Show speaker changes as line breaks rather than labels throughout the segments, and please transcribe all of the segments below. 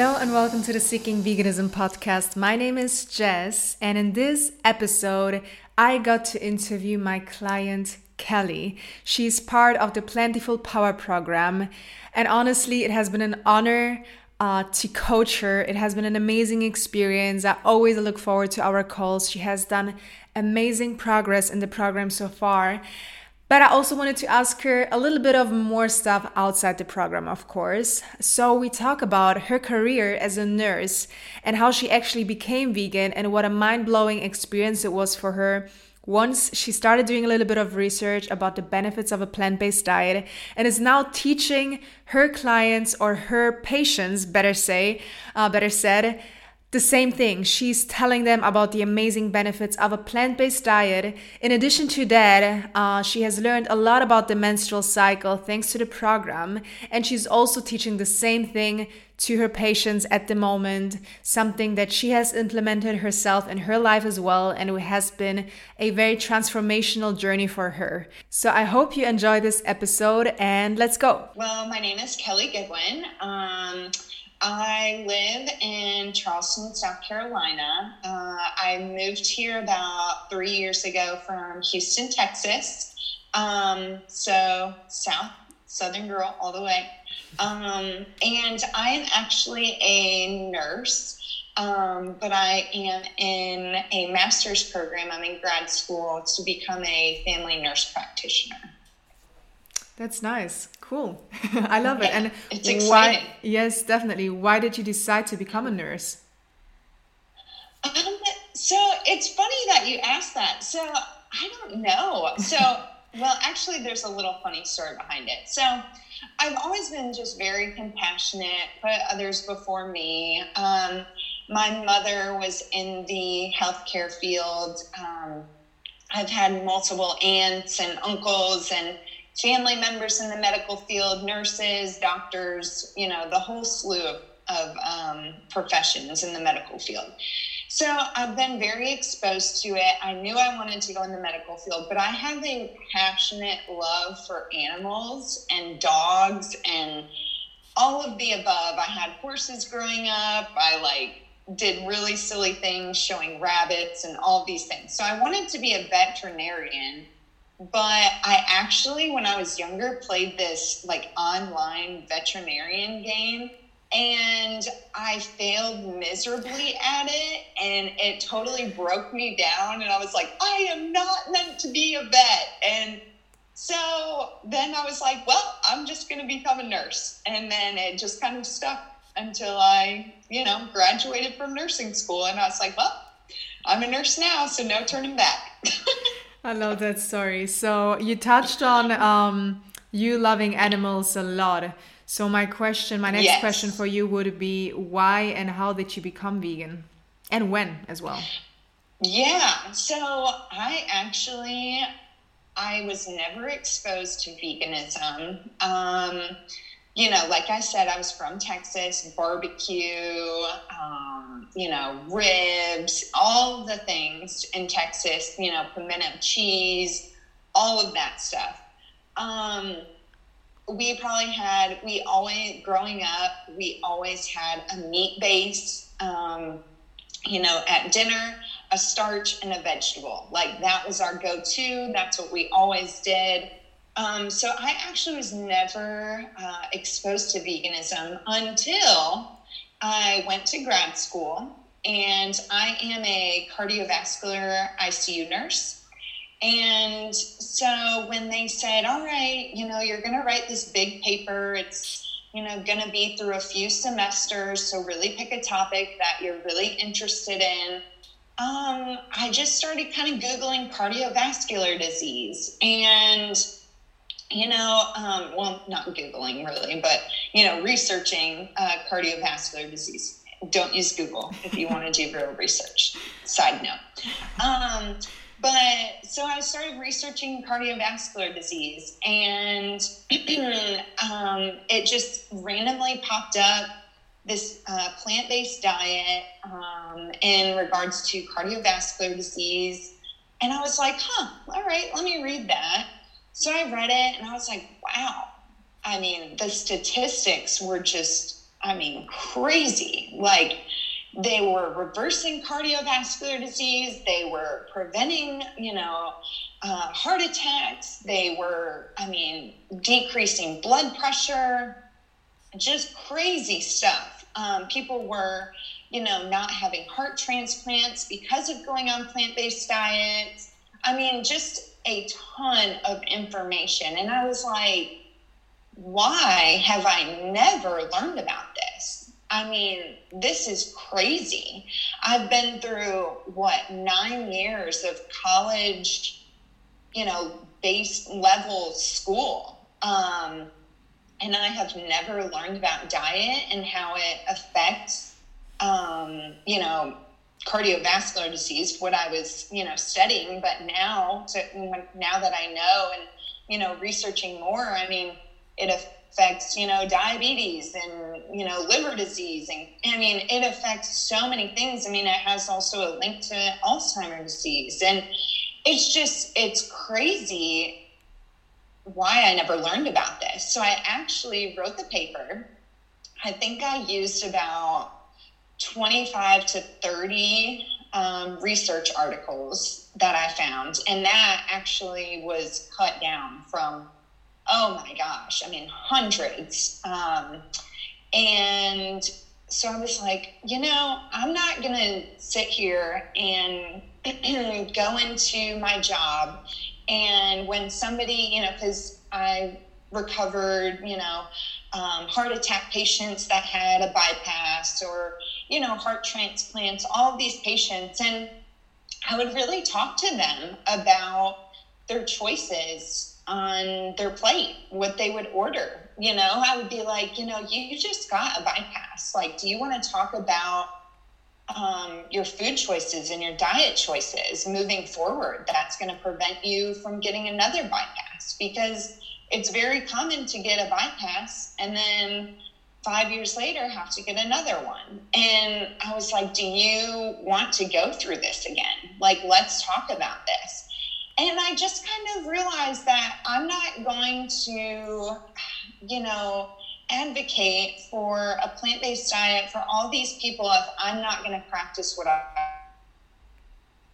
Hello and welcome to the Seeking Veganism podcast. My name is Jess, and in this episode, I got to interview my client Kelly. She's part of the Plentiful Power program, and honestly, it has been an honor uh, to coach her. It has been an amazing experience. I always look forward to our calls. She has done amazing progress in the program so far. But I also wanted to ask her a little bit of more stuff outside the program, of course. So we talk about her career as a nurse and how she actually became vegan and what a mind blowing experience it was for her once she started doing a little bit of research about the benefits of a plant based diet and is now teaching her clients or her patients, better say, uh, better said, the same thing. She's telling them about the amazing benefits of a plant based diet. In addition to that, uh, she has learned a lot about the menstrual cycle thanks to the program. And she's also teaching the same thing to her patients at the moment, something that she has implemented herself in her life as well. And it has been a very transformational journey for her. So I hope you enjoy this episode and let's go.
Well, my name is Kelly Goodwin. Um, I live in Charleston, South Carolina. Uh, I moved here about three years ago from Houston, Texas. Um, so, South, Southern girl all the way. Um, and I am actually a nurse. Um, but I am in a master's program. I'm in grad school to become a family nurse practitioner.
That's nice. Cool. I love it. And
it's exciting.
Why, yes, definitely. Why did you decide to become a nurse?
Um, so it's funny that you asked that. So I don't know. So, well, actually, there's a little funny story behind it. So I've always been just very compassionate, put others before me. Um, my mother was in the healthcare field. Um, I've had multiple aunts and uncles and family members in the medical field, nurses, doctors, you know, the whole slew of, of um, professions in the medical field. So I've been very exposed to it. I knew I wanted to go in the medical field, but I have a passionate love for animals and dogs and all of the above. I had horses growing up. I like did really silly things showing rabbits and all these things. So I wanted to be a veterinarian but I actually, when I was younger, played this like online veterinarian game and I failed miserably at it and it totally broke me down. And I was like, I am not meant to be a vet. And so then I was like, well, I'm just going to become a nurse. And then it just kind of stuck until I, you know, graduated from nursing school. And I was like, well, I'm a nurse now, so no turning back.
I love that story. So you touched on um, you loving animals a lot. So my question, my next yes. question for you would be why and how did you become vegan? And when as well?
Yeah. So I actually I was never exposed to veganism. Um, you know, like I said, I was from Texas, barbecue, um, you know, ribs, all the things in Texas, you know, pimento cheese, all of that stuff. Um, we probably had, we always, growing up, we always had a meat base, um, you know, at dinner, a starch and a vegetable. Like that was our go to. That's what we always did. Um, so I actually was never uh, exposed to veganism until I went to grad school, and I am a cardiovascular ICU nurse. And so when they said, "All right, you know, you're going to write this big paper. It's you know going to be through a few semesters, so really pick a topic that you're really interested in." Um, I just started kind of googling cardiovascular disease and you know, um, well, not Googling really, but, you know, researching uh, cardiovascular disease. Don't use Google if you want to do real research. Side note. Um, but so I started researching cardiovascular disease, and um, it just randomly popped up this uh, plant based diet um, in regards to cardiovascular disease. And I was like, huh, all right, let me read that. So I read it and I was like, wow. I mean, the statistics were just I mean, crazy. Like, they were reversing cardiovascular disease, they were preventing, you know, uh, heart attacks, they were, I mean, decreasing blood pressure, just crazy stuff. Um, people were, you know, not having heart transplants because of going on plant based diets. I mean, just a ton of information. And I was like, why have I never learned about this? I mean, this is crazy. I've been through what nine years of college, you know, base level school. Um, and I have never learned about diet and how it affects, um, you know, cardiovascular disease, what I was, you know, studying. But now, now that I know and, you know, researching more, I mean, it affects, you know, diabetes and, you know, liver disease. And I mean, it affects so many things. I mean, it has also a link to Alzheimer's disease. And it's just, it's crazy why I never learned about this. So I actually wrote the paper. I think I used about 25 to 30 um, research articles that I found. And that actually was cut down from, oh my gosh, I mean, hundreds. Um, and so I was like, you know, I'm not going to sit here and go into my job and when somebody, you know, because I recovered, you know, um, heart attack patients that had a bypass or, you know, heart transplants, all these patients. And I would really talk to them about their choices on their plate, what they would order. You know, I would be like, you know, you just got a bypass. Like, do you want to talk about um, your food choices and your diet choices moving forward that's going to prevent you from getting another bypass because it's very common to get a bypass and then five years later have to get another one and i was like do you want to go through this again like let's talk about this and i just kind of realized that i'm not going to you know advocate for a plant based diet for all these people if I'm not going to practice what I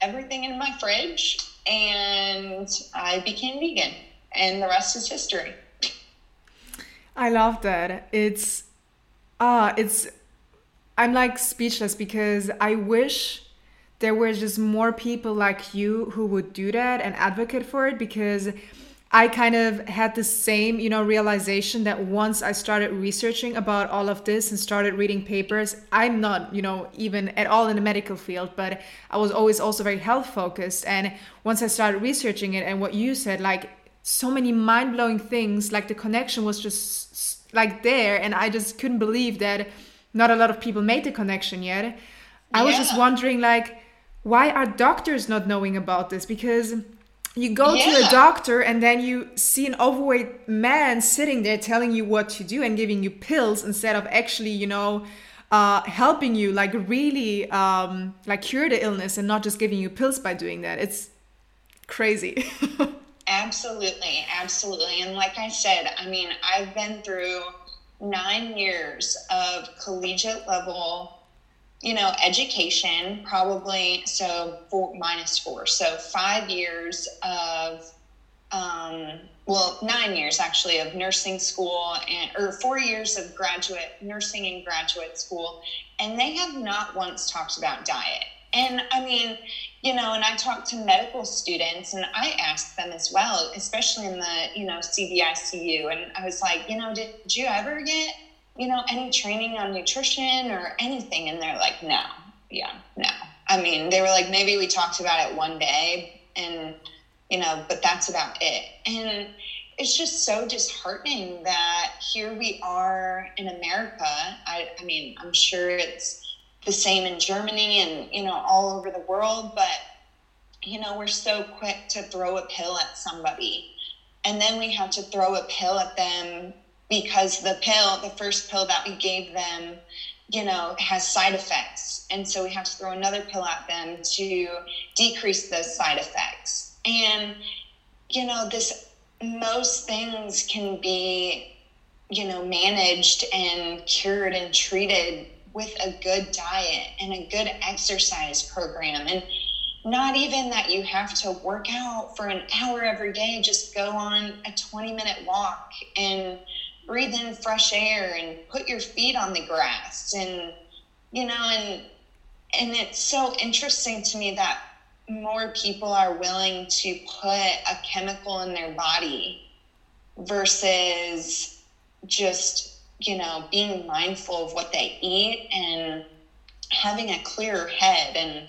everything in my fridge and I became vegan and the rest is history.
I love that. It's ah, uh, it's I'm like speechless because I wish there were just more people like you who would do that and advocate for it because I kind of had the same, you know, realization that once I started researching about all of this and started reading papers, I'm not, you know, even at all in the medical field, but I was always also very health focused. And once I started researching it and what you said, like so many mind blowing things, like the connection was just like there. And I just couldn't believe that not a lot of people made the connection yet. I was just wondering, like, why are doctors not knowing about this? Because you go yeah. to a doctor and then you see an overweight man sitting there telling you what to do and giving you pills instead of actually you know uh, helping you like really um, like cure the illness and not just giving you pills by doing that it's crazy
absolutely absolutely and like i said i mean i've been through nine years of collegiate level you know, education, probably so four minus four. So five years of, um, well, nine years actually of nursing school and, or four years of graduate nursing and graduate school. And they have not once talked about diet. And I mean, you know, and I talk to medical students and I ask them as well, especially in the, you know, CVICU. And I was like, you know, did you ever get you know, any training on nutrition or anything? And they're like, no, yeah, no. I mean, they were like, maybe we talked about it one day and, you know, but that's about it. And it's just so disheartening that here we are in America. I, I mean, I'm sure it's the same in Germany and, you know, all over the world, but, you know, we're so quick to throw a pill at somebody. And then we have to throw a pill at them because the pill, the first pill that we gave them, you know, has side effects. And so we have to throw another pill at them to decrease those side effects. And, you know, this, most things can be you know, managed and cured and treated with a good diet and a good exercise program. And not even that you have to work out for an hour every day, just go on a 20 minute walk and breathe in fresh air and put your feet on the grass and you know and and it's so interesting to me that more people are willing to put a chemical in their body versus just you know being mindful of what they eat and having a clearer head and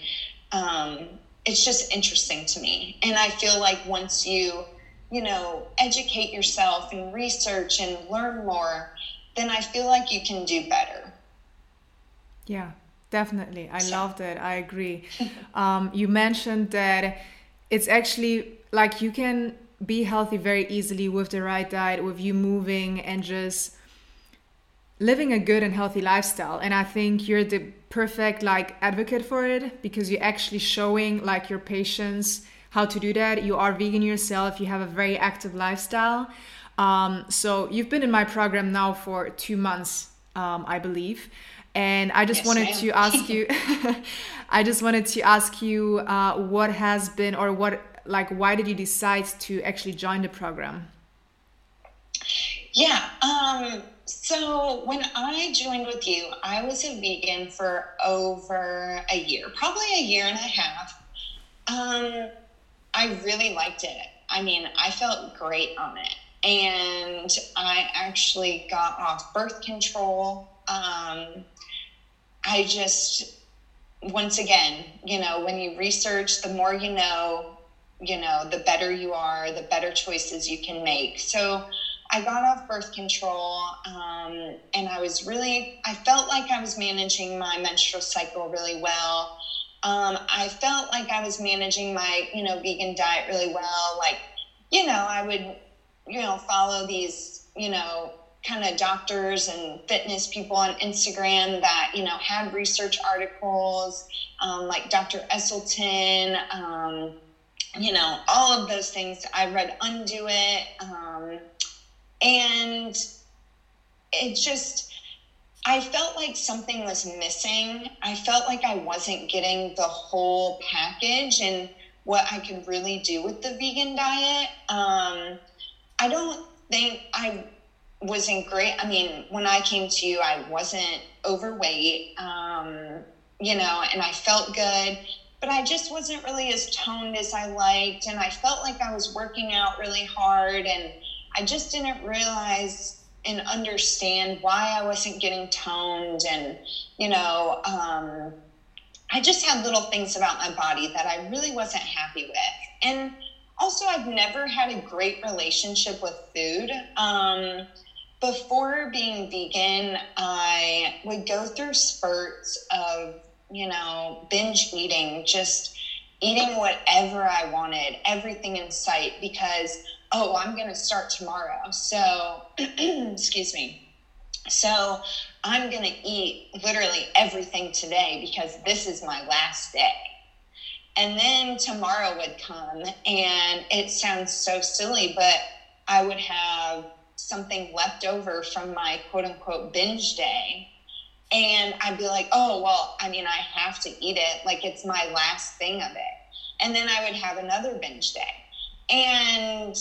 um, it's just interesting to me. And i feel like once you you know educate yourself and research and learn more then i feel like you can do better.
Yeah definitely. I so. loved it. I agree. Um, you mentioned that it's actually like you can be healthy very easily with the right diet, with you moving and just living a good and healthy lifestyle. And I think you're the perfect like advocate for it because you're actually showing like your patients how to do that. You are vegan yourself, you have a very active lifestyle. Um, so you've been in my program now for two months, um, I believe. And I just yes, wanted to ask you, I just wanted to ask you uh, what has been or what like why did you decide to actually join the program
yeah um so when i joined with you i was a vegan for over a year probably a year and a half. Um i really liked it. I mean i felt great on it. And i actually got off birth control. Um i just once again, you know, when you research, the more you know, you know, the better you are, the better choices you can make. So I got off birth control um, and I was really, I felt like I was managing my menstrual cycle really well. Um, I felt like I was managing my, you know, vegan diet really well. Like, you know, I would, you know, follow these, you know, kind of doctors and fitness people on Instagram that, you know, had research articles, um, like Dr. Esselstyn, um, you know, all of those things. I read Undo It. And it just, I felt like something was missing. I felt like I wasn't getting the whole package and what I could really do with the vegan diet. Um, I don't think I wasn't great. I mean, when I came to you, I wasn't overweight, um, you know, and I felt good but I just wasn't really as toned as I liked. And I felt like I was working out really hard. And I just didn't realize and understand why I wasn't getting toned. And, you know, um, I just had little things about my body that I really wasn't happy with. And also, I've never had a great relationship with food. Um, before being vegan, I would go through spurts of you know, binge eating, just eating whatever I wanted, everything in sight, because, oh, I'm going to start tomorrow. So, excuse me. So, I'm going to eat literally everything today because this is my last day. And then tomorrow would come, and it sounds so silly, but I would have something left over from my quote unquote binge day and I'd be like, oh, well, I mean, I have to eat it. Like it's my last thing of it. And then I would have another binge day. And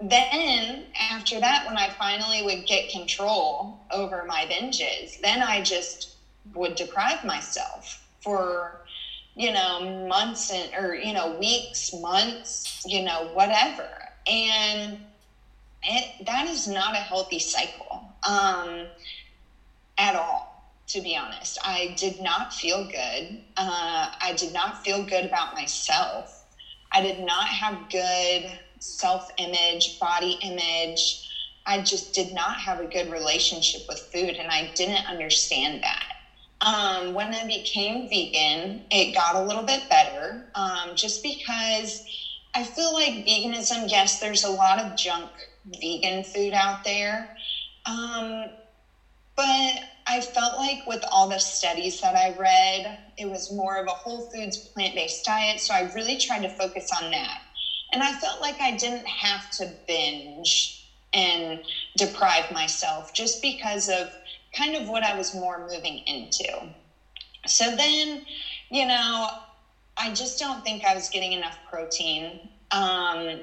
then after that, when I finally would get control over my binges, then I just would deprive myself for, you know, months and, or, you know, weeks, months, you know, whatever. And it, that is not a healthy cycle um, at all to be honest. I did not feel good. Uh, I did not feel good about myself. I did not have good self image, body image. I just did not have a good relationship with food, and I didn't understand that. Um, when I became vegan, it got a little bit better um, just because I feel like veganism, yes, there's a lot of junk vegan food out there. Um, but I felt like with all the studies that I read, it was more of a whole foods, plant based diet. So I really tried to focus on that. And I felt like I didn't have to binge and deprive myself just because of kind of what I was more moving into. So then, you know, I just don't think I was getting enough protein. Um,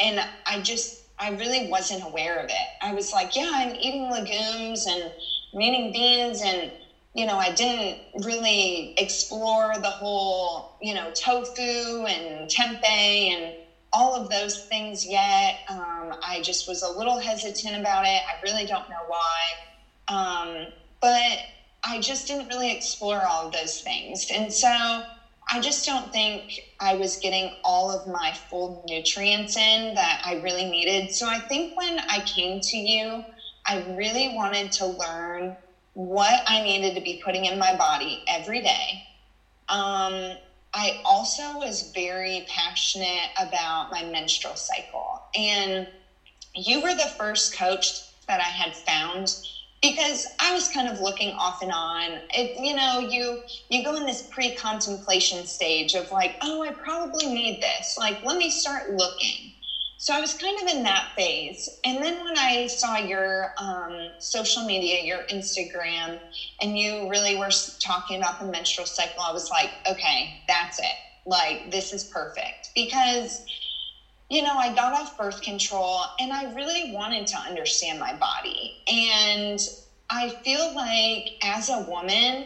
and I just, I really wasn't aware of it. I was like, yeah, I'm eating legumes and I'm beans and you know, I didn't really explore the whole, you know, tofu and tempeh and all of those things yet. Um, I just was a little hesitant about it. I really don't know why. Um, but I just didn't really explore all of those things. And so I just don't think I was getting all of my full nutrients in that I really needed. So I think when I came to you, I really wanted to learn what I needed to be putting in my body every day. Um, I also was very passionate about my menstrual cycle. And you were the first coach that I had found because I was kind of looking off and on. It, you know, you you go in this pre-contemplation stage of like, oh, I probably need this. Like, let me start looking. So I was kind of in that phase. And then when I saw your um, social media, your Instagram, and you really were talking about the menstrual cycle, I was like, okay, that's it. Like, this is perfect. Because, you know, I got off birth control and I really wanted to understand my body. And I feel like as a woman,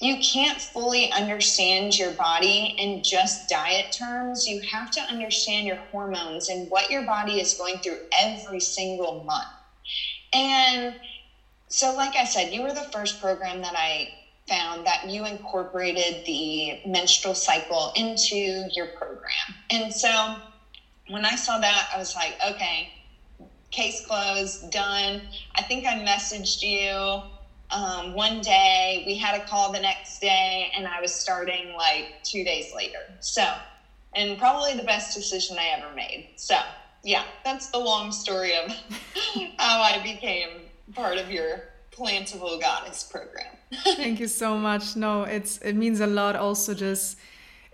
you can't fully understand your body in just diet terms. You have to understand your hormones and what your body is going through every single month. And so, like I said, you were the first program that I found that you incorporated the menstrual cycle into your program. And so, when I saw that, I was like, okay, case closed, done. I think I messaged you um, one day we had a call the next day and i was starting like two days later. So and probably the best decision i ever made. So yeah that's the long story of how i became part of your plantable goddess program.
Thank you so much. No it's it means a lot also just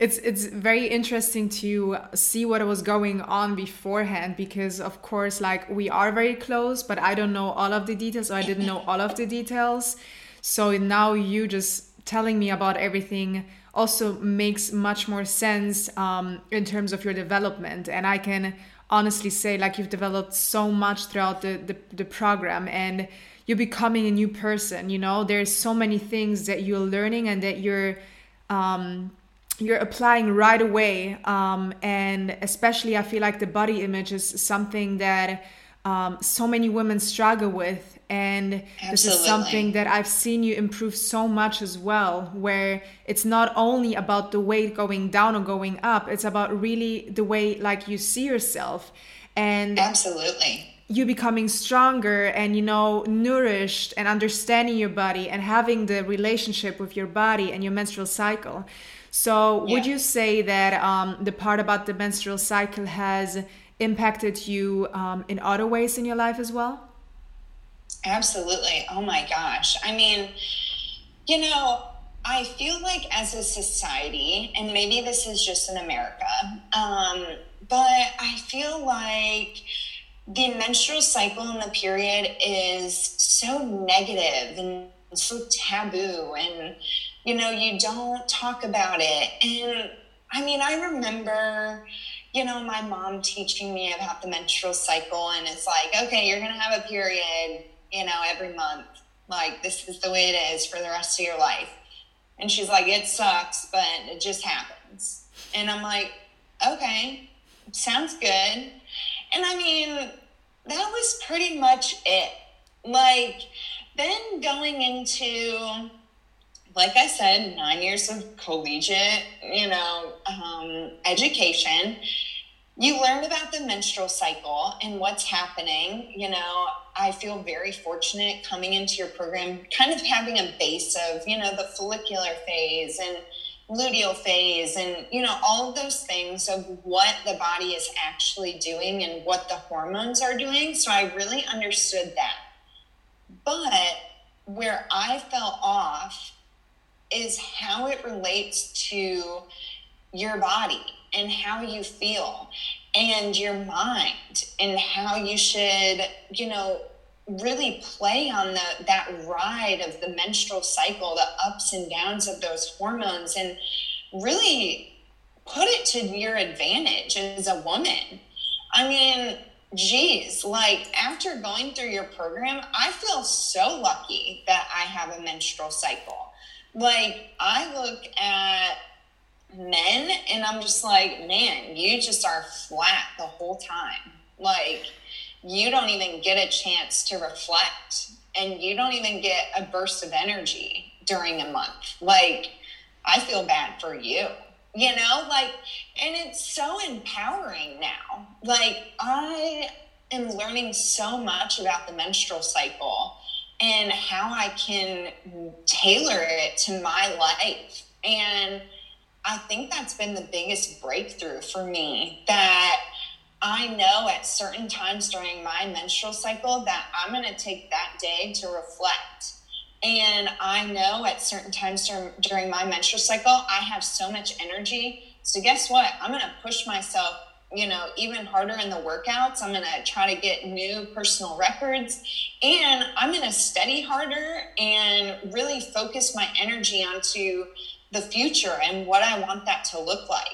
it's it's very interesting to see what was going on beforehand because of course like we are very close but i don't know all of the details or i didn't know all of the details. So now you just telling me about everything also makes much more sense um, in terms of your development. And i can honestly say like you've developed so much throughout the, the, the program and you're becoming a new person you know? There's so many things that you're learning and that you're um, you're applying right away um, and especially i feel like the body image is something that um, so many women struggle with and Absolutely. this is something that i've seen you improve so much as well where it's not only about the weight going down or going up it's about really the way like you see yourself and
absolutely
you becoming stronger and you know nourished and understanding your body and having the relationship with your body and your menstrual cycle so, yeah. would you say that um, the part about the menstrual cycle has impacted you um, in other ways in your life as well?
Absolutely. Oh my gosh. I mean, you know, I feel like as a society, and maybe this is just in America, um, but I feel like the menstrual cycle and the period is so negative and so taboo and you know, you don't talk about it. And I mean, I remember, you know, my mom teaching me about the menstrual cycle, and it's like, okay, you're going to have a period, you know, every month. Like, this is the way it is for the rest of your life. And she's like, it sucks, but it just happens. And I'm like, okay, sounds good. And I mean, that was pretty much it. Like, then going into like I said, nine years of collegiate, you know, um, education. You learn about the menstrual cycle and what's happening. You know, I feel very fortunate coming into your program, kind of having a base of, you know, the follicular phase and luteal phase and, you know, all of those things of what the body is actually doing and what the hormones are doing. So I really understood that. But where I fell off is how it relates to your body and how you feel. and your mind and how you should, you know, really play on the that ride of the menstrual cycle, the ups and downs of those hormones and really put it to your advantage as a woman. I mean, geez, like after going through your program, I feel so lucky that I have a menstrual cycle. Like, I look at men and I'm just like, man, you just are flat the whole time. Like, you don't even get a chance to reflect and you don't even get a burst of energy during a month. Like, I feel bad for you, you know? Like, and it's so empowering now. Like, I am learning so much about the menstrual cycle and how I can tailor it to my life. And I think that's been the biggest breakthrough for me that I know at certain times during my menstrual cycle that I'm going to take that day to reflect. And I know at certain times during my menstrual cycle, I have so much energy. So, guess what? I'm going to push myself, you know, even harder in the workouts. I'm going to try to get new personal records and I'm going to study harder and really focus my energy onto the future and what I want that to look like.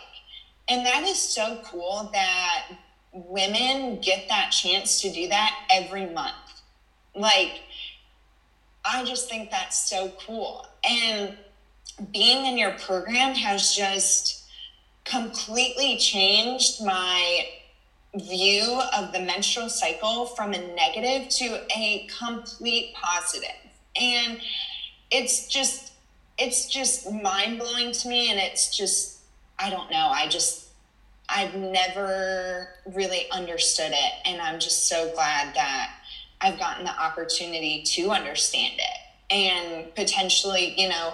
And that is so cool that women get that chance to do that every month. Like, I just think that's so cool. And being in your program has just completely changed my view of the menstrual cycle from a negative to a complete positive. And it's just it's just mind blowing to me and it's just I don't know, I just I've never really understood it. And I'm just so glad that I've gotten the opportunity to understand it and potentially, you know,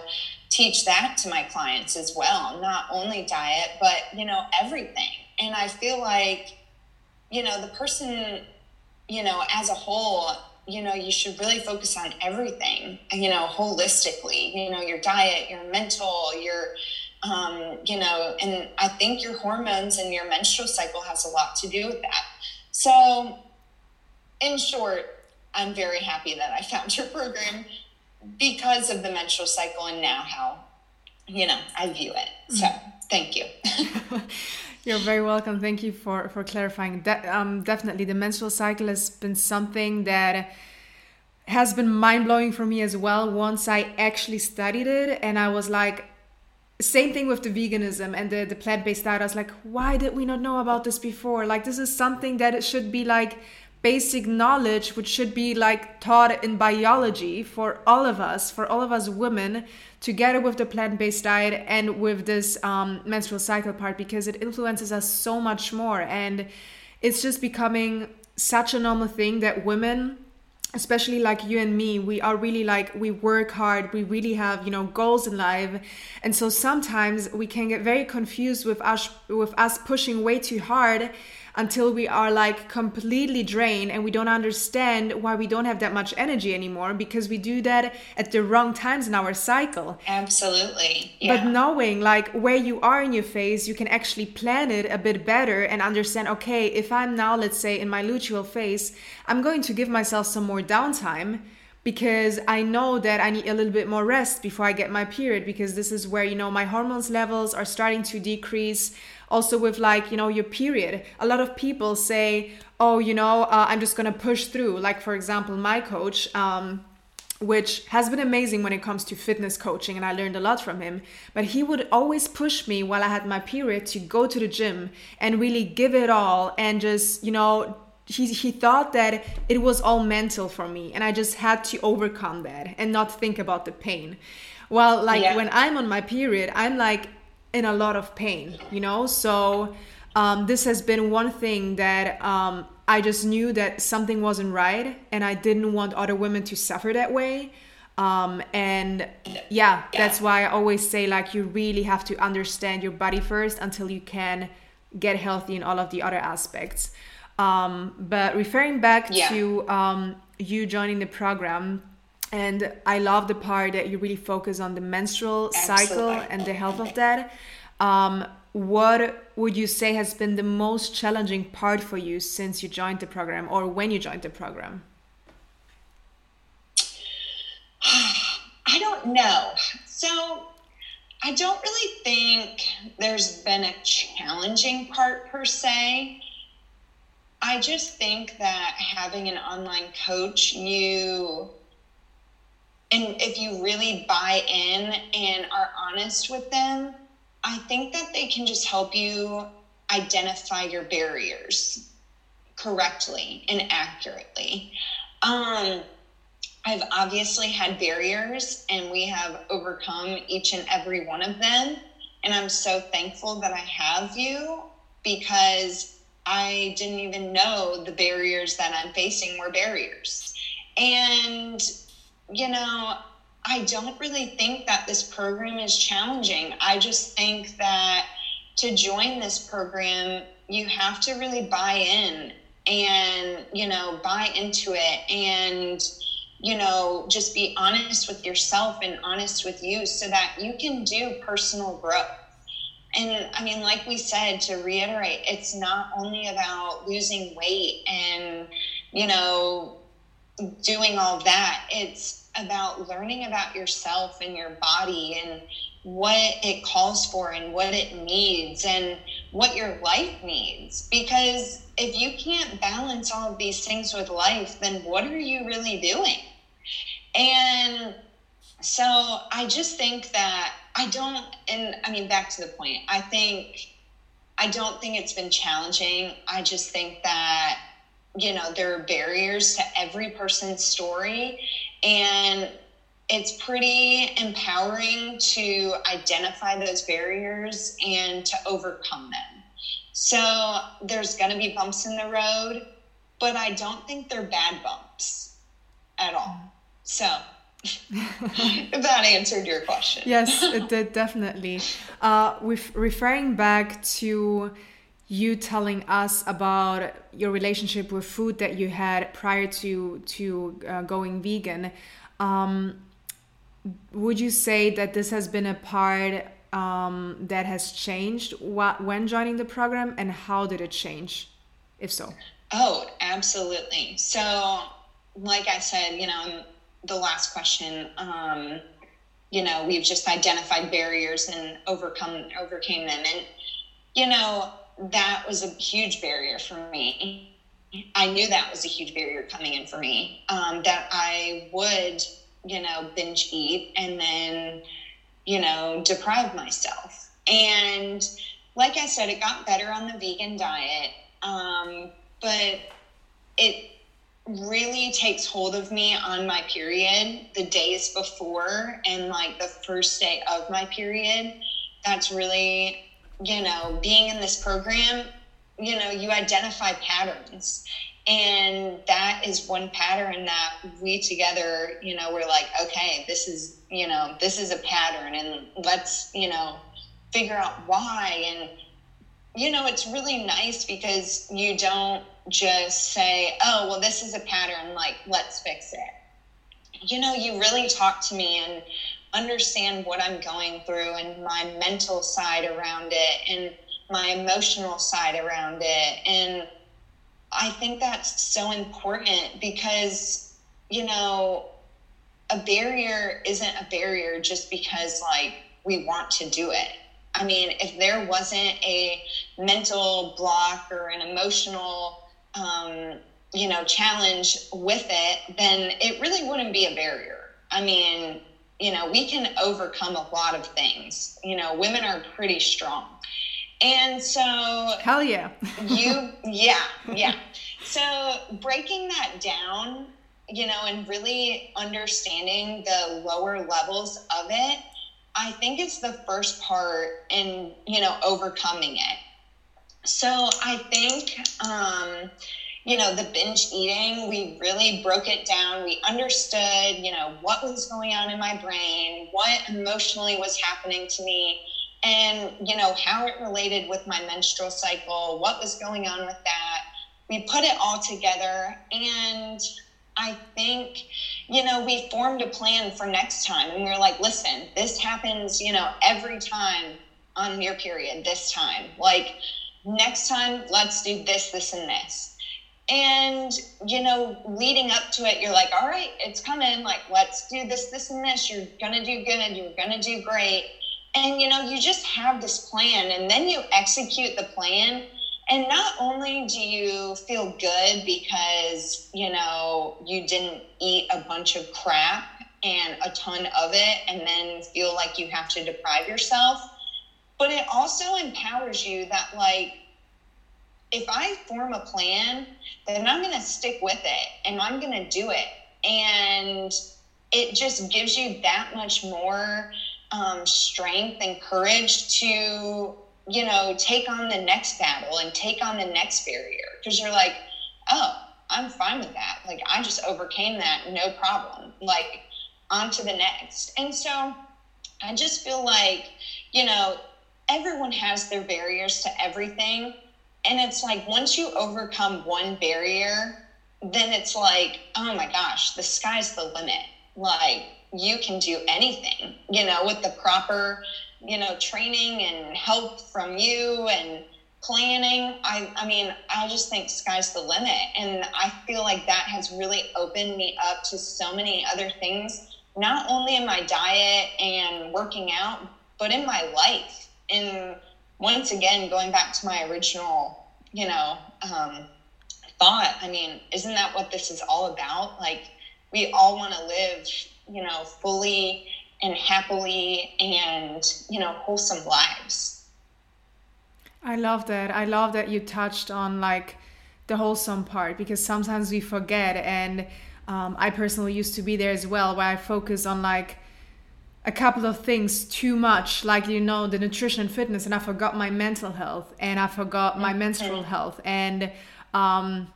teach that to my clients as well. Not only diet, but, you know, everything. And I feel like, you know, the person, you know, as a whole, you know, you should really focus on everything, you know, holistically, you know, your diet, your mental, your, um, you know, and I think your hormones and your menstrual cycle has a lot to do with that. So, in short, I'm very happy that I found your program because of the menstrual cycle and now how, you know, I view it. So, thank you.
You're very welcome. Thank you for for clarifying. that. um, definitely, the menstrual cycle has been something that has been mind blowing for me as well. Once I actually studied it, and I was like, same thing with the veganism and the, the plant-based diet i was like why did we not know about this before like this is something that it should be like basic knowledge which should be like taught in biology for all of us for all of us women together with the plant-based diet and with this um, menstrual cycle part because it influences us so much more. And it's just becoming such a normal thing that women especially like you and me we are really like we work hard we really have you know goals in life. And so sometimes we can get very confused with us with us pushing way too hard until we are like completely drained and we don't understand why we don't have that much energy anymore because we do that at the wrong times in our cycle.
Absolutely. Yeah.
But knowing like where you are in your phase, you can actually plan it a bit better and understand okay, if I'm now, let's say, in my luteal phase, I'm going to give myself some more downtime because I know that I need a little bit more rest before I get my period because this is where you know my hormones levels are starting to decrease also with like you know your period a lot of people say oh you know uh, i'm just gonna push through like for example my coach um, which has been amazing when it comes to fitness coaching and I learned a lot from him. But he would always push me while I had my period to go to the gym and really give it all and just, you know, he, he thought that it was all mental for me and I just had to overcome that and not think about the pain. Well, like yeah. when I'm on my period, I'm like in a lot of pain, you know? So um, this has been one thing that um, I just knew that something wasn't right and I didn't want other women to suffer that way. Um, and yeah, that's why I always say like you really have to understand your body first until you can get healthy in all of the other aspects. Um, but referring back yeah. to um, you joining the program, and I love the part that you really focus on the menstrual Absolutely. cycle and the health of that. Um, what would you say has been the most challenging part for you since you joined the program or when you joined the program?
I don't know. So I don't really think there's been a challenging part per se. I just think that having an online coach, you and if you really buy in and are honest with them, I think that they can just help you identify your barriers correctly and accurately. Um, I've obviously had barriers and we have overcome each and every one of them. And I'm so thankful that I have you because I didn't even know the barriers that I'm facing were barriers. And, you know, I don't really think that this program is challenging. I just think that to join this program, you have to really buy in and, you know, buy into it and, you know, just be honest with yourself and honest with you so that you can do personal growth. And I mean, like we said, to reiterate, it's not only about losing weight and, you know, doing all that. It's about learning about yourself and your body and what it calls for and what it needs and what your life needs. Because if you can't balance all of these things with life, then what are you really doing? And so I just think that I don't, and I mean, back to the point, I think, I don't think it's been challenging. I just think that, you know, there are barriers to every person's story. And it's pretty empowering to identify those barriers and to overcome them. So there's going to be bumps in the road, but I don't think they're bad bumps at all. So, if that answered your question.
Yes, it did definitely. Uh, with referring back to you telling us about your relationship with food that you had prior to to uh, going vegan, um, would you say that this has been a part um, that has changed when joining the program, and how did it change, if so?
Oh, absolutely. So, like I said, you know, the last question, um, you know, we've just identified barriers and overcome overcame them, and you know, that was a huge barrier for me. I knew that was a huge barrier coming in for me. Um, that I would, you know, binge eat and then, you know, deprive myself. And like I said, it got better on the vegan diet, um, but it really takes hold of me on my period the days before and like the first day of my period that's really you know being in this program you know you identify patterns. And that is one pattern that we together you know we're like okay this is you know this is a pattern. And let's you know figure out why. And you know it's really nice because you don't just say, oh, well, this is a pattern, like, let's fix it. You know, you really talk to me and understand what I'm going through and my mental side around it and my emotional side around it. And I think that's so important because, you know, a barrier isn't a barrier just because, like, we want to do it. I mean, if there wasn't a mental block or an emotional um, you know, challenge with it, then it really wouldn't be a barrier. I mean, you know, we can overcome a lot of things. You know, women are pretty strong. And so,
hell yeah.
you, yeah, yeah. So, breaking that down, you know, and really understanding the lower levels of it, I think it's the first part in, you know, overcoming it. So I think, um, you know, the binge eating, we really broke it down. We understood, you know, what was going on in my brain, what emotionally was happening to me, and, you know, how it related with my menstrual cycle, what was going on with that. We put it all together. And I think, you know, we formed a plan for next time. And we were like, listen, this happens, you know, every time on your period this time. Like, next time, let's do this, this, and this. And, you know, leading up to it, you're like, all right, it's coming. Like, let's do this, this, and this. You're going to do good. You're going to do great. And, you know, you just have this plan and then you execute the plan. And not only do you feel good because, you know, you didn't eat a bunch of crap and a ton of it and then feel like you have to deprive yourself, but it also empowers you that, like, if I form a plan, then I'm going to stick with it and I'm going to do it. And it just gives you that much more um, strength and courage to, you know, take on the next battle and take on the next barrier because you're like, oh, I'm fine with that. Like, I just overcame that, no problem. Like, on to the next. And so I just feel like, you know, everyone has their barriers to everything. And it's like once you overcome one barrier, then it's like, oh my gosh, the sky's the limit. Like you can do anything, you know, with the proper, you know, training and help from you and planning. I I mean, I just think sky's the limit. And I feel like that has really opened me up to so many other things, not only in my diet and working out, but in my life. And once again, going back to my original, you know, um, thought, I mean, isn't that what this is all about? Like, we all want to live, you know, fully and happily and, you know, wholesome lives.
I love that. I love that you touched on like the wholesome part because sometimes we forget. And um, I personally used to be there as well, where I focus on like, a couple of things too much, like you know, the nutrition and fitness, and I forgot my mental health and I forgot my menstrual health, and um,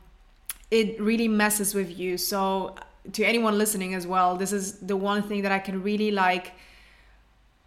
it really messes with you. So, to anyone listening as well, this is the one thing that I can really like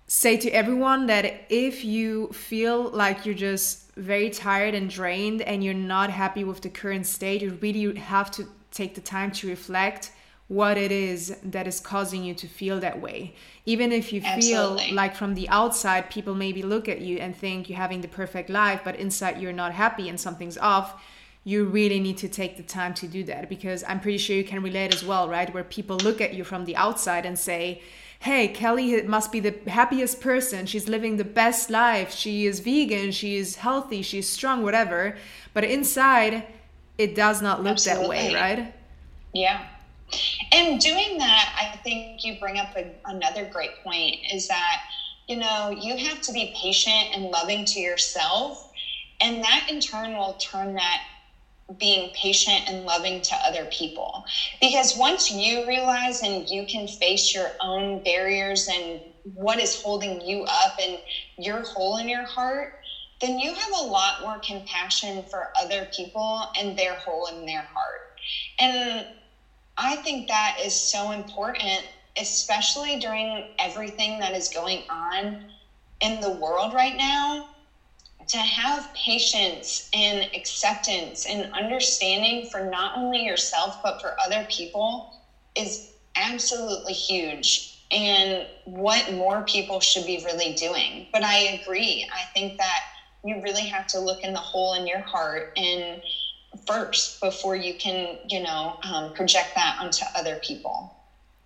say to everyone that if you feel like you're just very tired and drained and you're not happy with the current state, you really have to take the time to reflect what it is that is causing you to feel that way. Even if you Absolutely. feel like from the outside, people maybe look at you and think you're having the perfect life, but inside you're not happy and something's off, you really need to take the time to do that because I'm pretty sure you can relate as well, right? Where people look at you from the outside and say, hey, Kelly must be the happiest person. She's living the best life. She is vegan. She is healthy. She's strong, whatever. But inside, it does not look Absolutely. that way, right?
Yeah. And doing that, I think you bring up a, another great point is that, you know, you have to be patient and loving to yourself. And that in turn will turn that being patient and loving to other people. Because once you realize and you can face your own barriers and what is holding you up and your hole in your heart, then you have a lot more compassion for other people and their hole in their heart. And I think that is so important, especially during everything that is going on in the world right now. To have patience and acceptance and understanding for not only yourself, but for other people is absolutely huge and what more people should be really doing. But I agree. I think that you really have to look in the hole in your heart and first before you can, you know, um, project that onto other people.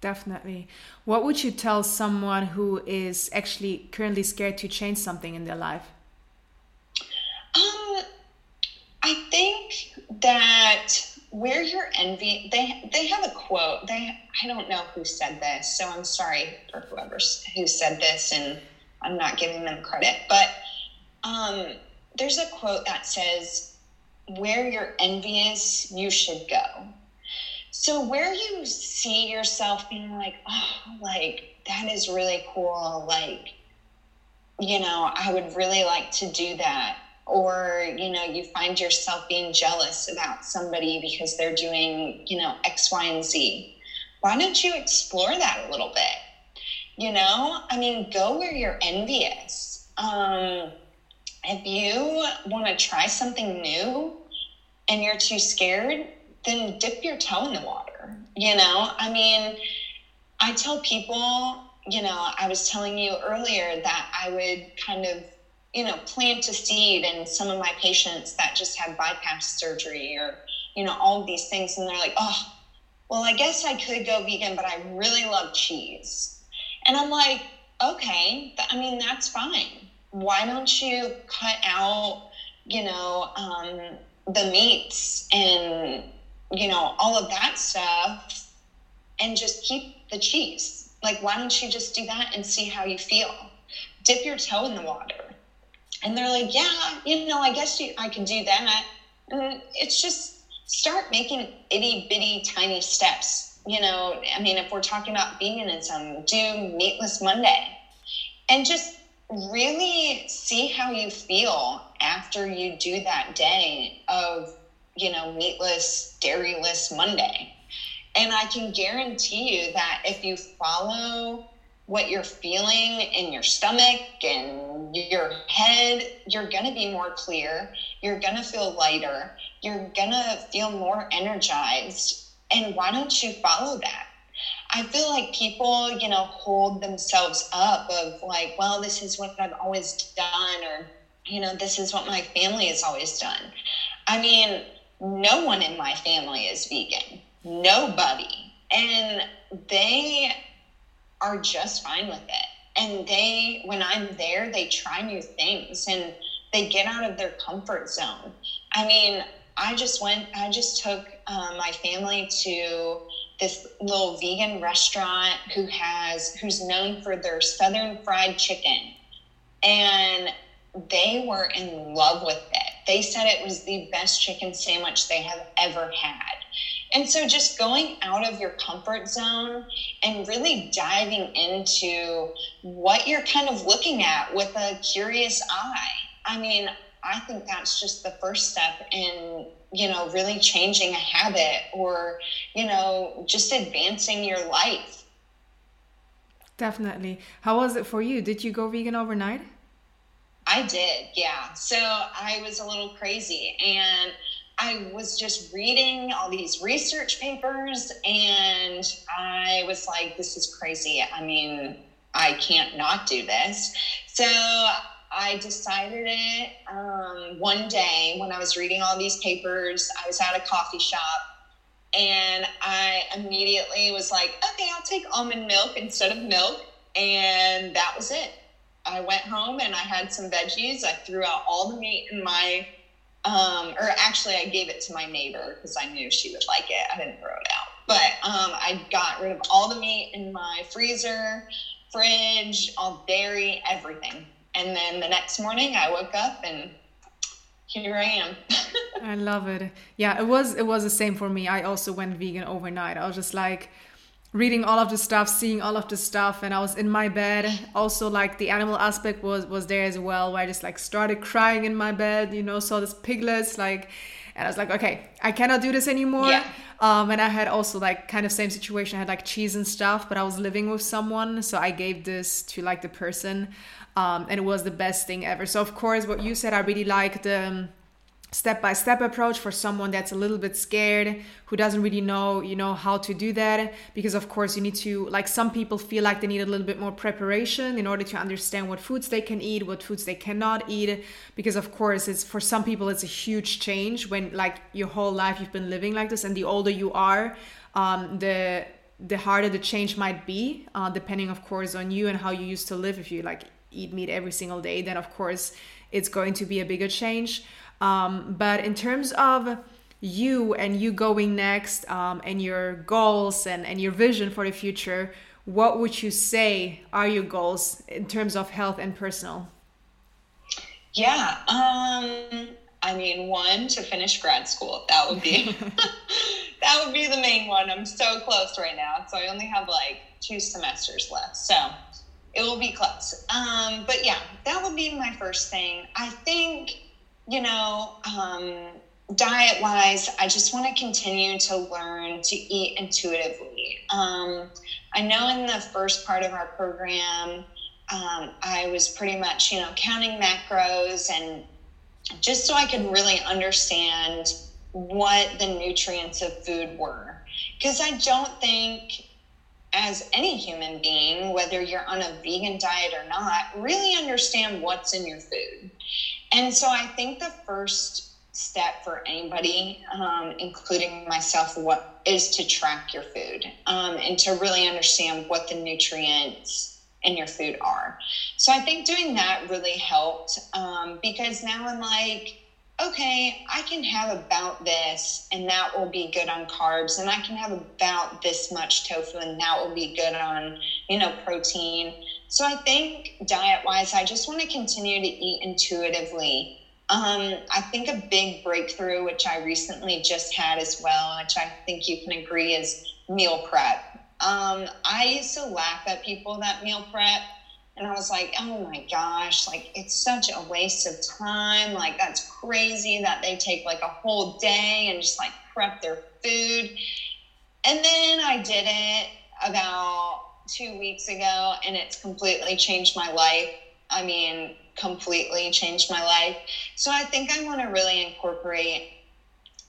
Definitely. What would you tell someone who is actually currently scared to change something in their life?
Um, I think that where you're envy, they they have a quote. They I don't know who said this, so I'm sorry for whoever who said this, and I'm not giving them credit. But um, there's a quote that says, where you're envious, you should go. So where you see yourself being like, oh, like that is really cool, like, you know, I would really like to do that. Or, you know, you find yourself being jealous about somebody because they're doing, you know, X, Y, and Z. Why don't you explore that a little bit? You know, I mean, go where you're envious. Um, if you want to try something new and you're too scared, then dip your toe in the water. You know, I mean, I tell people, you know, I was telling you earlier that I would kind of you know, plant a seed in some of my patients that just had bypass surgery or, you know, all of these things. And they're like, oh, well, I guess I could go vegan, but I really love cheese. And I'm like, okay, I mean, that's fine. Why don't you cut out, you know, um, the meats and, you know, all of that stuff and just keep the cheese? Like, why don't you just do that and see how you feel? Dip your toe in the water. And they're like, yeah, you know, I guess you, I can do that. And it's just start making itty bitty tiny steps. You know, I mean, if we're talking about veganism, do meatless Monday and just really see how you feel after you do that day of, you know, meatless, dairyless Monday. And I can guarantee you that if you follow what you're feeling in your stomach and your head, you're going to be more clear. You're going to feel lighter. You're going to feel more energized. And why don't you follow that? I feel like people, you know, hold themselves up of like, well, this is what I've always done, or, you know, this is what my family has always done. I mean, no one in my family is vegan. Nobody. And they are just fine with it. And they, when I'm there, they try new things and they get out of their comfort zone. I mean, I just went, I just took uh, my family to this little vegan restaurant who has, who's known for their southern fried chicken. And they were in love with it. They said it was the best chicken sandwich they have ever had. And so just going out of your comfort zone and really diving into what you're kind of looking at with a curious eye. I mean, I think that's just the first step in, you know, really changing a habit or, you know, just advancing your life.
Definitely. How was it for you? Did you go vegan overnight?
I did, yeah. So I was a little crazy and I was just reading all these research papers and I was like, this is crazy. I mean, I can't not do this. So I decided it um, one day when I was reading all these papers. I was at a coffee shop and I immediately was like, okay, I'll take almond milk instead of milk. And that was it. I went home and I had some veggies. I threw out all the meat in my um, or actually, I gave it to my neighbor because I knew she would like it. I didn't throw it out. But um, I got rid of all the meat in my freezer, fridge, all dairy, everything. And then the next morning, I woke up and here I am.
I love it. Yeah, it was it was the same for me. I also went vegan overnight. I was just like, reading all of the stuff seeing all of the stuff and i was in my bed also like the animal aspect was was there as well where i just like started crying in my bed you know saw this piglets like and i was like okay i cannot do this anymore yeah. um and i had also like kind of same situation i had like cheese and stuff but i was living with someone so i gave this to like the person um and it was the best thing ever. So of course what you said i really liked the step by step approach for someone that's a little bit scared who doesn't really know you know how to do that. Because of course you need to like some people feel like they need a little bit more preparation in order to understand what foods they can eat what foods they cannot eat. Because of course it's for some people it's a huge change when like your whole life you've been living like this. And the older you are um, the the harder the change might be uh, depending of course on you and how you used to live if you like eat meat every single day then of course it's going to be a bigger change um, but in terms of you and you going next um, and your goals and, and your vision for the future, what would you say are your goals in terms of health and personal?
Yeah. Um, I mean, one to finish grad school. That would be that would be the main one. I'm so close right now, so I only have like two semesters left. So it will be close. Um, but yeah, that would be my first thing. I think you know, um, diet wise, I just want to continue to learn to eat intuitively. Um, I know in the first part of our program, um, I was pretty much, you know, counting macros and just so I could really understand what the nutrients of food were. Because I don't think as any human being, whether you're on a vegan diet or not, really understand what's in your food. And so I think the first step for anybody, um, including myself, what is to track your food um, and to really understand what the nutrients in your food are. So I think doing that really helped um, because now I'm like, okay, I can have about this and that will be good on carbs, and I can have about this much tofu and that will be good on, you know, protein. So I think diet wise, I just want to continue to eat intuitively. Um, I think a big breakthrough, which I recently just had as well, which I think you can agree is meal prep. Um, I used to laugh at people that meal prep and I was like, oh my gosh, like it's such a waste of time. Like that's crazy that they take like a whole day and just like prep their food. And then I did it about two weeks ago and it's completely changed my life. I mean, completely changed my life. So I think I want to really incorporate,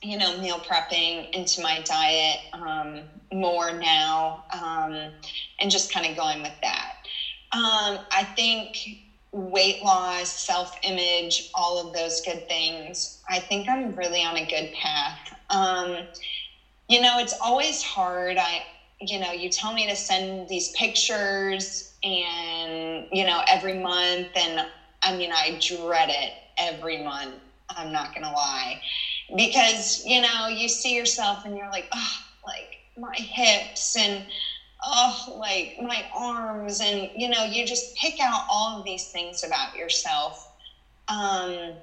you know, meal prepping into my diet um, more now um, and just kind of going with that. Um, I think weight loss, self image, all of those good things, I think I'm really on a good path. Um, you know, it's always hard. I, you know, you tell me to send these pictures and, you know, every month. And I mean, I dread it every month. I'm not going to lie. Because, you know, you see yourself and you're like, oh, like my hips and, oh, like my arms, and you know, you just pick out all of these things about yourself. Um,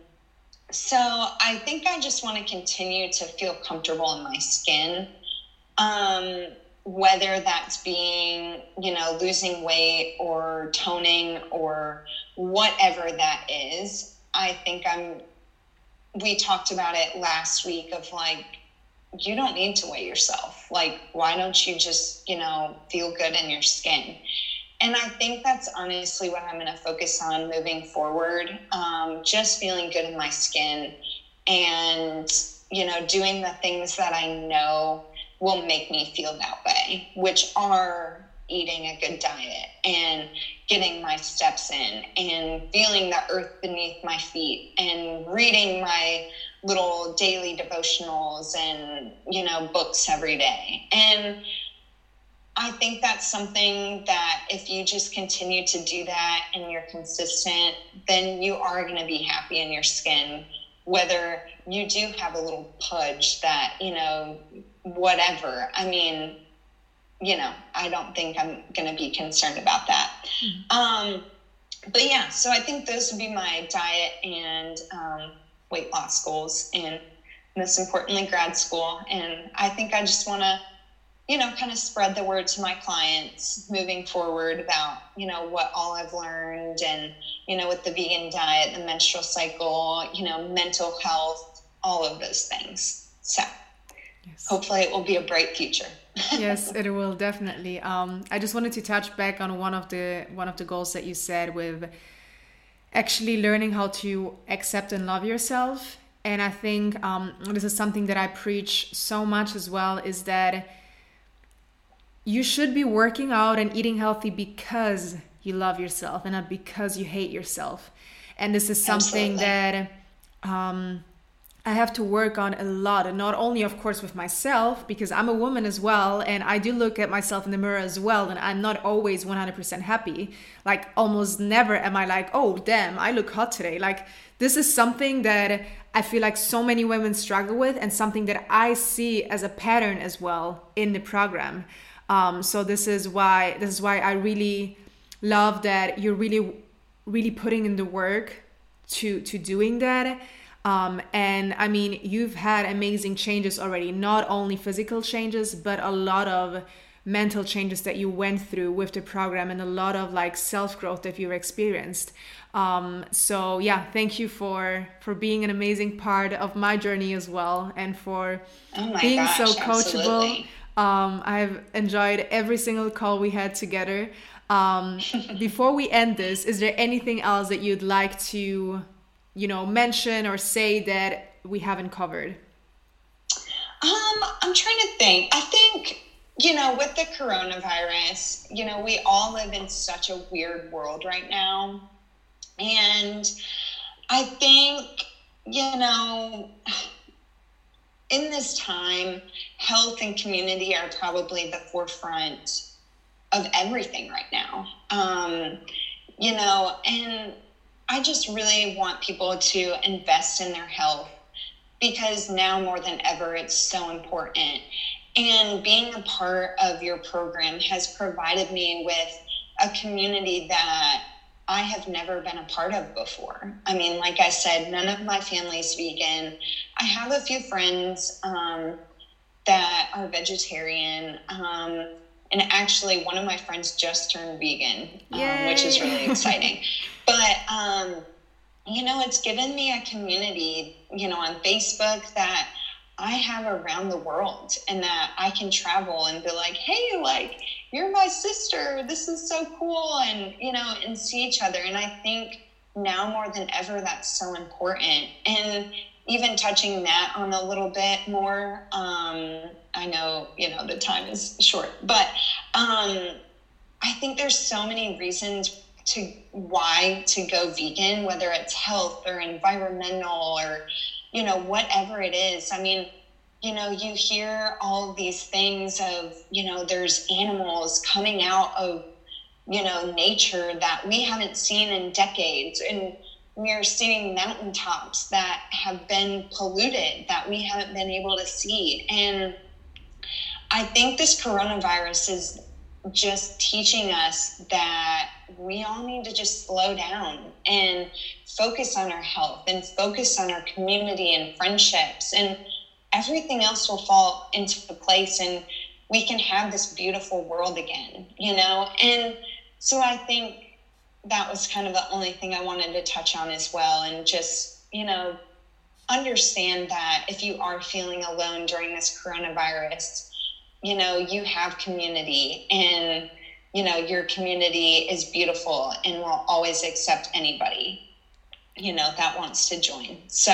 so I think I just want to continue to feel comfortable in my skin. Um, whether that's being, you know, losing weight or toning or whatever that is, I think I'm, we talked about it last week of like, you don't need to weigh yourself. Like, why don't you just, you know, feel good in your skin? And I think that's honestly what I'm going to focus on moving forward. Um, just feeling good in my skin and, you know, doing the things that I know will make me feel that way, which are eating a good diet and getting my steps in and feeling the earth beneath my feet and reading my little daily devotionals and you know books every day. And i think that's something that if you just continue to do that and you're consistent then you are going to be happy in your skin whether you do have a little pudge that you know whatever. I mean you know i don't think i'm going to be concerned about that. Mm-hmm. um but yeah so i think those would be my diet and um weight loss goals and most importantly grad school. And i think i just want to you know kind of spread the word to my clients moving forward about you know what all i've learned and you know with the vegan diet the menstrual cycle you know mental health all of those things. So yes. hopefully it will be a bright future.
Yes it will definitely. Um, i just wanted to touch back on one of the one of the goals that you said with actually learning how to accept and love yourself. And I think um, this is something that I preach so much as well is that you should be working out and eating healthy because you love yourself and not because you hate yourself. And this is something Absolutely. that um, I have to work on a lot, and not only, of course, with myself, because I'm a woman as well, and I do look at myself in the mirror as well, and I'm not always 100% happy. Like, almost never am I like, oh, damn, I look hot today. Like, this is something that I feel like so many women struggle with, and something that I see as a pattern as well in the program. Um, so this is why this is why I really love that you're really, really putting in the work to to doing that um, and I mean, you've had amazing changes already, not only physical changes, but a lot of mental changes that you went through with the program and a lot of like self growth that you've experienced. Um, so yeah, thank you for for being an amazing part of my journey as well, and for
oh
being
gosh,
so coachable. Um, I've enjoyed every single call we had together. Um, before we end this, is there anything else that you'd like to you know mention or say that we haven't covered
um i'm trying to think i think you know, with the coronavirus, you know, we all live in such a weird world right now. And I think, you know, in this time, health and community are probably the forefront of everything right now. Um, you know, and I just really want people to invest in their health because now more than ever, it's so important. And being a part of your program has provided me with a community that I have never been a part of before. I mean, like I said, none of my family's vegan. I have a few friends um, that are vegetarian. Um, and actually, one of my friends just turned vegan, um, which is really exciting. But, um, you know, it's given me a community, you know, on Facebook that I have around the world and that I can travel and be like, hey, like, you're my sister. This is so cool. And, you know, and see each other. And I think now more than ever, that's so important. And even touching that on a little bit more, um, I know, you know, the time is short, but um, I think there's so many reasons to why to go vegan, whether it's health or environmental or you know, whatever it is. I mean, you know, you hear all these things of, you know, there's animals coming out of, you know, nature that we haven't seen in decades. And we are seeing mountaintops that have been polluted that we haven't been able to see. And I think this coronavirus is just teaching us that we all need to just slow down and focus on our health and focus on our community and friendships and everything else will fall into place and we can have this beautiful world again you know and so i think that was kind of the only thing i wanted to touch on as well and just you know understand that if you are feeling alone during this coronavirus you know you have community and you know your community is beautiful and will always accept anybody you know that wants to join. So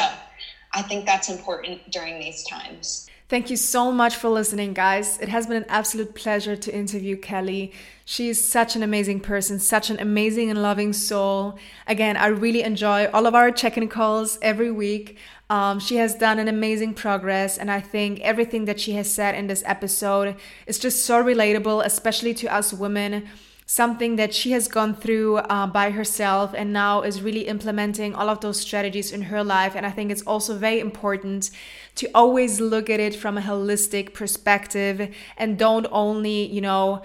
i think that's important during these times
Thank you so much for listening, guys. It has been an absolute pleasure to interview Kelly. She is such an amazing person, such an amazing and loving soul. Again, I really enjoy all of our check in calls every week. Um, she has done an amazing progress, and I think everything that she has said in this episode is just so relatable, especially to us women. Something that she has gone through uh, by herself and now is really implementing all of those strategies in her life. And I think it's also very important to always look at it from a holistic perspective and don't only, you know,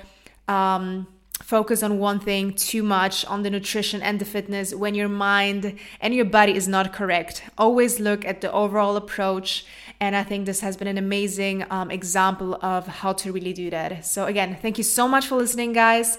um, focus on one thing too much on the nutrition and the fitness when your mind and your body is not correct. Always look at the overall approach. And I think this has been an amazing um, example of how to really do that. So, again, thank you so much for listening, guys.